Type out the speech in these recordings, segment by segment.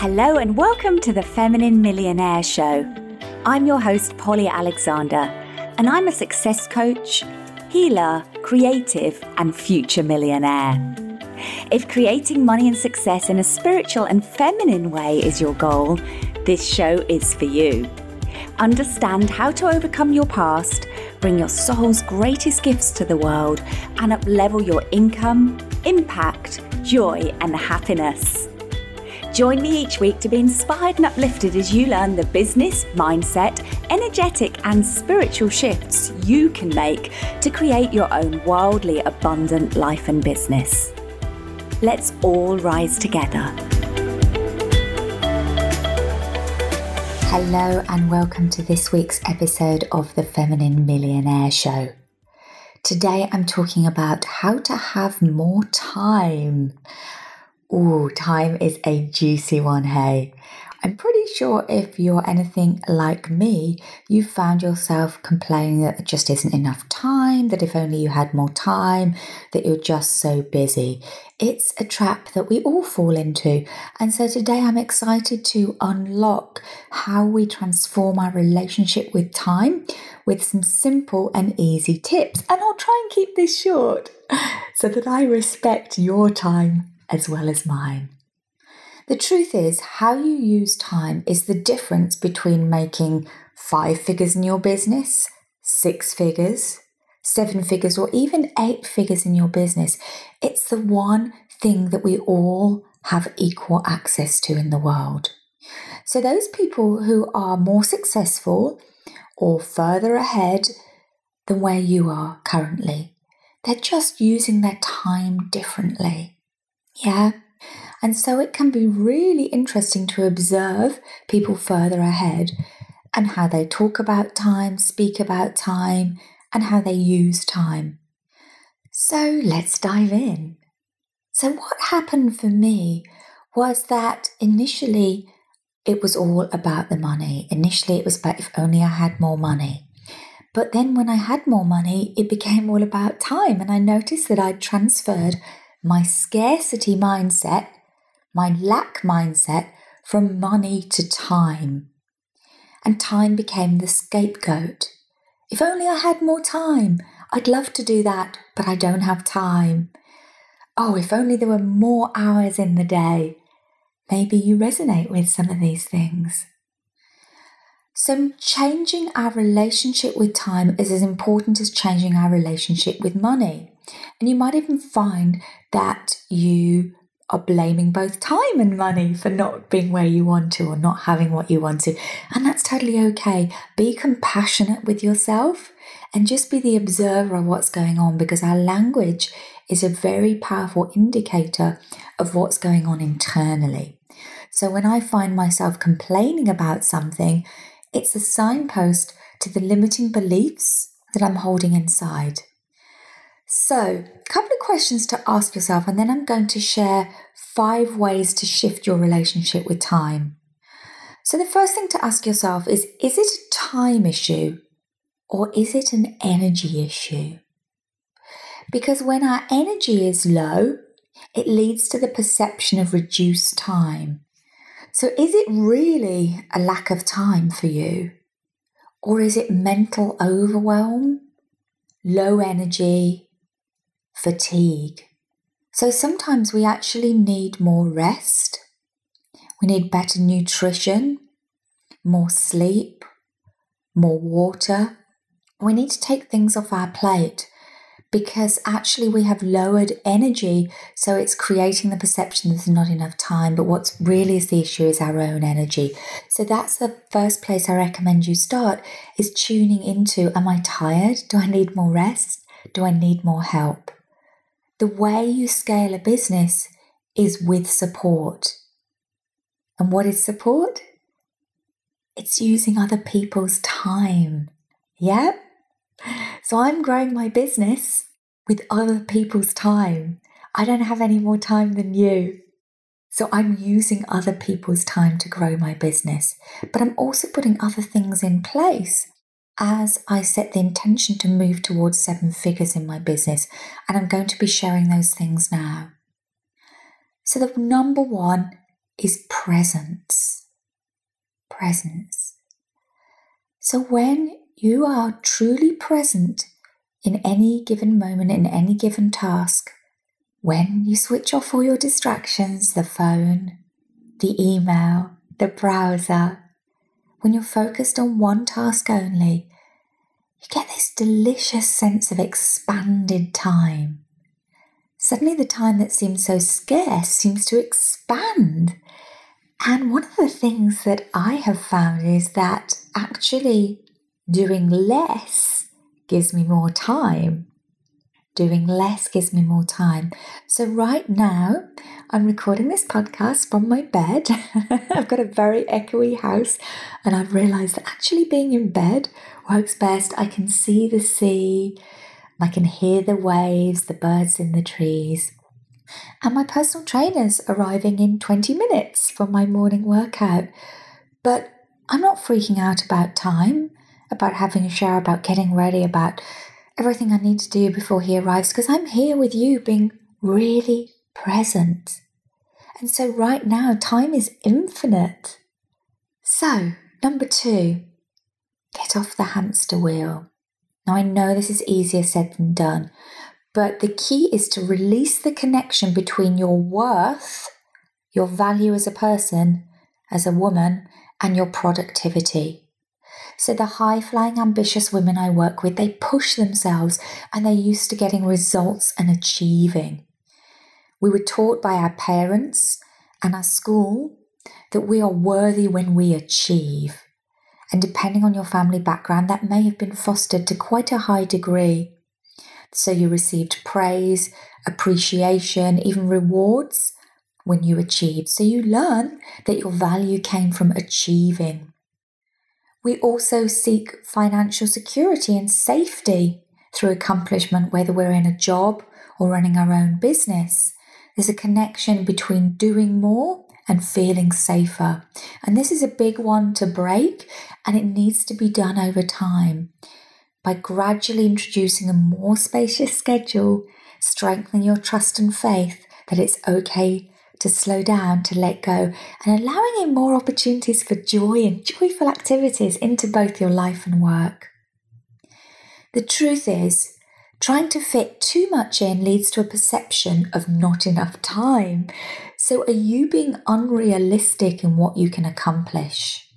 Hello, and welcome to the Feminine Millionaire Show. I'm your host, Polly Alexandre, and I'm a success coach, healer, creative, and future millionaire. If creating money and success in a spiritual and feminine way is your goal, this show is for you. Understand how to overcome your past, bring your soul's greatest gifts to the world, and uplevel your income, impact, joy, and happiness. Join me each week to be inspired and uplifted as you learn the business, mindset, energetic, and spiritual shifts you can make to create your own wildly abundant life and business. Let's all rise together. Hello, and welcome to this week's episode of the Feminine Millionaire Show. Today I'm talking about how to have more time. Ooh, time is a juicy one, hey. I'm pretty sure if you're anything like me, you've found yourself complaining that there just isn't enough time, that if only you had more time, that you're just so busy. It's a trap that we all fall into. And so today I'm excited to unlock how we transform our relationship with time with some simple and easy tips. And I'll try and keep this short so that I respect your time as well as mine. The truth is, how you use time is the difference between making five figures in your business, six figures, seven figures, or even eight figures in your business. It's the one thing that we all have equal access to in the world. So, those people who are more successful or further ahead than where you are currently, they're just using their time differently. Yeah. And so it can be really interesting to observe people further ahead and how they talk about time, speak about time, and how they use time. So let's dive in. So, what happened for me was that initially it was all about the money. Initially, it was about if only I had more money. But then when I had more money, it became all about time. And I noticed that I'd transferred my scarcity mindset, my lack mindset from money to time. And time became the scapegoat. If only I had more time. I'd love to do that, but I don't have time. Oh, if only there were more hours in the day. Maybe you resonate with some of these things. So, changing our relationship with time is as important as changing our relationship with money. And you might even find that you are blaming both time and money for not being where you want to or not having what you want to. And that's totally okay. Be compassionate with yourself and just be the observer of what's going on because our language is a very powerful indicator of what's going on internally. So when I find myself complaining about something, it's a signpost to the limiting beliefs that I'm holding inside. So, a couple of questions to ask yourself, and then I'm going to share five ways to shift your relationship with time. So, the first thing to ask yourself is Is it a time issue or is it an energy issue? Because when our energy is low, it leads to the perception of reduced time. So, is it really a lack of time for you? Or is it mental overwhelm, low energy, fatigue. So sometimes we actually need more rest. We need better nutrition, more sleep, more water. We need to take things off our plate because actually we have lowered energy, so it's creating the perception there's not enough time. But what's really is the issue is our own energy. So that's the first place I recommend you start is tuning into am I tired? Do I need more rest? Do I need more help? The way you scale a business is with support. And what is support? It's using other people's time. Yeah? So I'm growing my business with other people's time. I don't have any more time than you. So I'm using other people's time to grow my business. But I'm also putting other things in place as I set the intention to move towards seven figures in my business, and I'm going to be sharing those things now. So, the number one is presence. Presence. So when you are truly present in any given moment, in any given task, when you switch off all your distractions, the phone, the email, the browser, when you're focused on one task only, you get this delicious sense of expanded time. Suddenly, the time that seems so scarce seems to expand. And one of the things that I have found is that actually doing less gives me more time. Doing less gives me more time. So, right now, I'm recording this podcast from my bed. I've got a very echoey house, and I've realized that actually being in bed works best. I can see the sea, I can hear the waves, the birds in the trees. And my personal trainer's arriving in 20 minutes for my morning workout. But I'm not freaking out about time, about having a shower, about getting ready, about everything I need to do before he arrives because I'm here with you being really present. And so, right now, time is infinite. So, number two, get off the hamster wheel. Now, I know this is easier said than done, but the key is to release the connection between your worth, your value as a person, as a woman, and your productivity. So, the high flying, ambitious women I work with, they push themselves and they're used to getting results and achieving. We were taught by our parents and our school that we are worthy when we achieve. And depending on your family background, that may have been fostered to quite a high degree. So you received praise, appreciation, even rewards when you achieved. So you learn that your value came from achieving. We also seek financial security and safety through accomplishment, whether we're in a job or running our own business. There's a connection between doing more and feeling safer. And this is a big one to break, and it needs to be done over time by gradually introducing a more spacious schedule, strengthening your trust and faith that it's okay to slow down, to let go, and allowing in more opportunities for joy and joyful activities into both your life and work. The truth is, trying to fit too much in leads to a perception of not enough time. So, are you being unrealistic in what you can accomplish?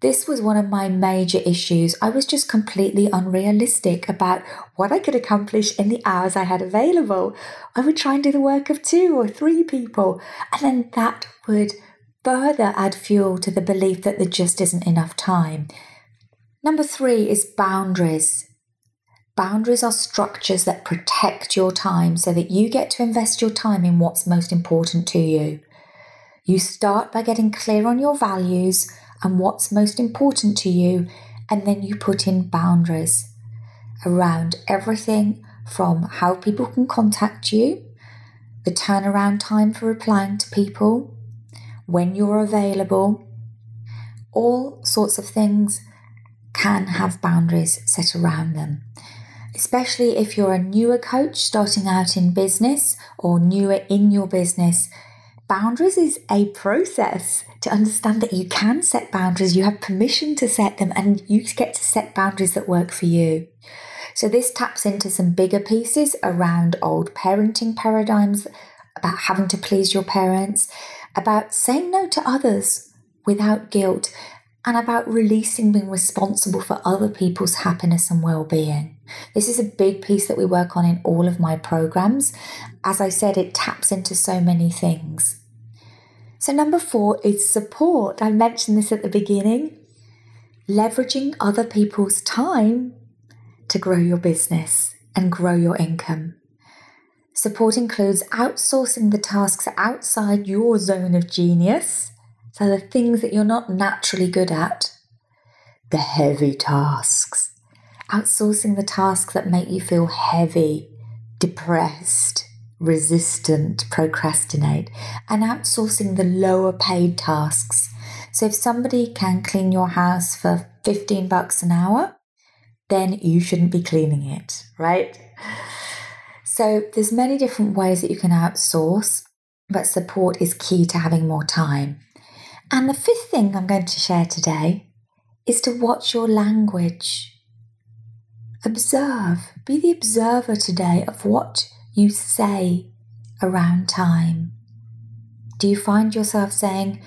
This was one of my major issues. I was just completely unrealistic about what I could accomplish in the hours I had available. I would try and do the work of two or three people, and then that would further add fuel to the belief that there just isn't enough time. Number three is boundaries. Boundaries are structures that protect your time so that you get to invest your time in what's most important to you. You start by getting clear on your values and what's most important to you, and then you put in boundaries around everything from how people can contact you, the turnaround time for replying to people, when you're available, all sorts of things can have boundaries set around them. Especially if you're a newer coach starting out in business or newer in your business, boundaries is a process to understand that you can set boundaries, you have permission to set them, and you get to set boundaries that work for you. So, this taps into some bigger pieces around old parenting paradigms, about having to please your parents, about saying no to others without guilt, and about releasing being responsible for other people's happiness and well being. This is a big piece that we work on in all of my programs. As I said, it taps into so many things. So, number four is support. I mentioned this at the beginning. Leveraging other people's time to grow your business and grow your income. Support includes outsourcing the tasks outside your zone of genius, so the things that you're not naturally good at, the heavy tasks. Outsourcing the tasks that make you feel heavy, depressed, resistant, procrastinate, and outsourcing the lower paid tasks. So if somebody can clean your house for 15 bucks an hour, then you shouldn't be cleaning it, right? So there's many different ways that you can outsource. but support is key to having more time. And the fifth thing I'm going to share today is to watch your language. Observe, be the observer today of what you say around time. Do you find yourself saying,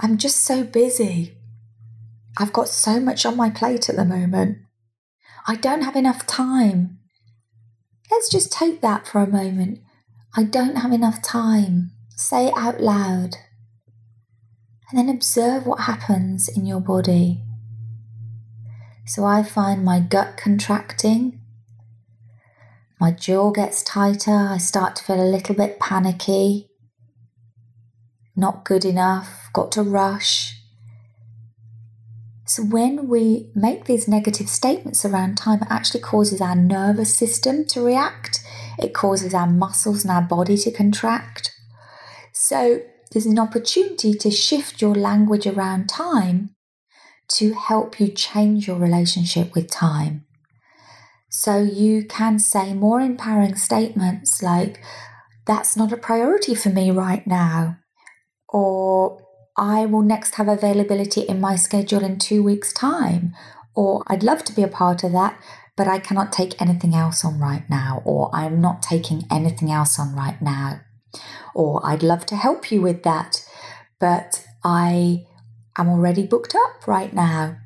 I'm just so busy? I've got so much on my plate at the moment. I don't have enough time. Let's just take that for a moment. I don't have enough time. Say it out loud. And then observe what happens in your body. So I find my gut contracting. My jaw gets tighter. I start to feel a little bit panicky. Not good enough. Got to rush. So, when we make these negative statements around time, it actually causes our nervous system to react. It causes our muscles and our body to contract. So, there's an opportunity to shift your language around time to help you change your relationship with time. So, you can say more empowering statements like, That's not a priority for me right now. Or, I will next have availability in my schedule in two weeks' time. Or I'd love to be a part of that, but I cannot take anything else on right now. Or I'm not taking anything else on right now. Or I'd love to help you with that, but I am already booked up right now.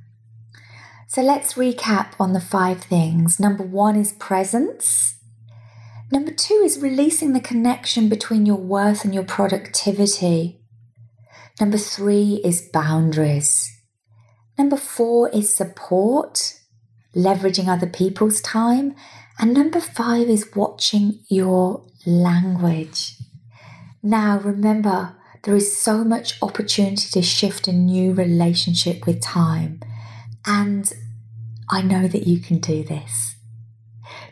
So let's recap on the five things. Number one is presence. Number two is releasing the connection between your worth and your productivity. Number three is boundaries. Number four is support, leveraging other people's time. And number five is watching your language. Now, remember, there is so much opportunity to shift a new relationship with time. And I know that you can do this.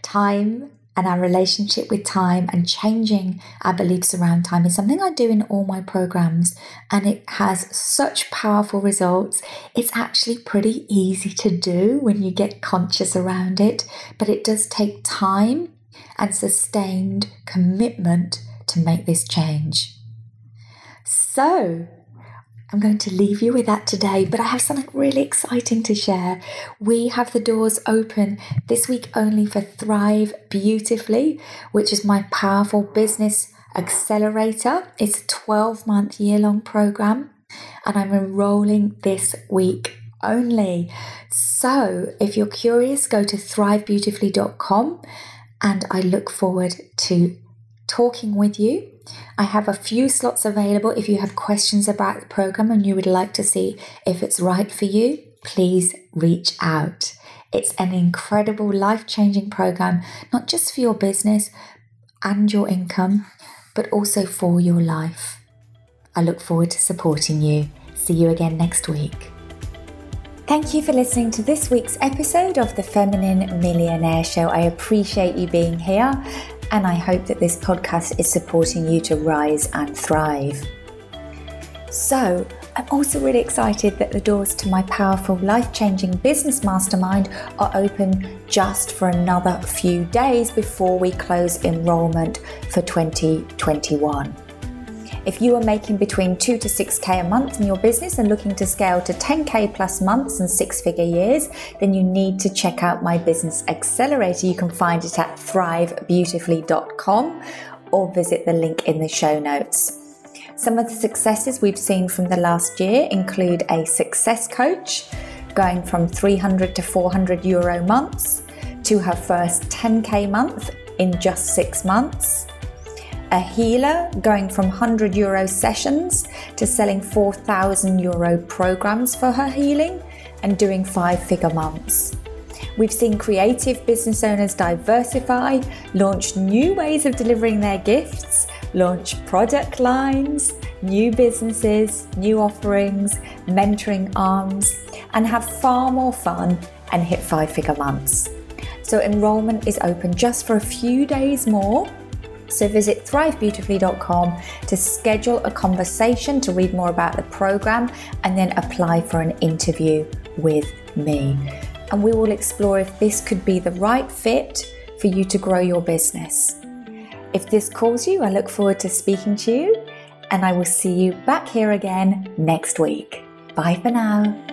Time and our relationship with time and changing our beliefs around time is something I do in all my programs, and it has such powerful results. It's actually pretty easy to do when you get conscious around it, but it does take time and sustained commitment to make this change. So, I'm going to leave you with that today, but I have something really exciting to share. We have the doors open this week only for Thrive Beautifully, which is my powerful business accelerator. It's a 12 month year long program, and I'm enrolling this week only. So, if you're curious, go to thrivebeautifully.com and I look forward to talking with you I have a few slots available. If you have questions about the program and you would like to see if it's right for you, please reach out. It's an incredible life changing program, not just for your business and your income, but also for your life. I look forward to supporting you. See you again next week. Thank you for listening to this week's episode of the Feminine Millionaire Show. I appreciate you being here and I hope that this podcast is supporting you to rise and thrive. So, I'm also really excited that the doors to my powerful life changing business mastermind are open just for another few days before we close enrollment for 2021. If you are making between 2 to 6k a month in your business and looking to scale to 10k plus months and six figure years, then you need to check out my business accelerator. You can find it at thrivebeautifully.com or visit the link in the show notes. Some of the successes we've seen from the last year include a success coach going from 300 to 400 euro months to her first 10k month in just six months a healer going from 100 euro sessions to selling 4,000 euro programs for her healing and doing five figure months. We've seen creative business owners diversify, launch new ways of delivering their gifts, launch product lines, new businesses, new offerings, mentoring arms, and have far more fun and hit five figure months. So, enrollment is open just for a few days more so visit thrivebeautifully.com to schedule a conversation to read more about the program and then apply for an interview with me. And we will explore if this could be the right fit for you to grow your business. If this calls you, I look forward to speaking to you. and I will see you back here again next week. Bye for now.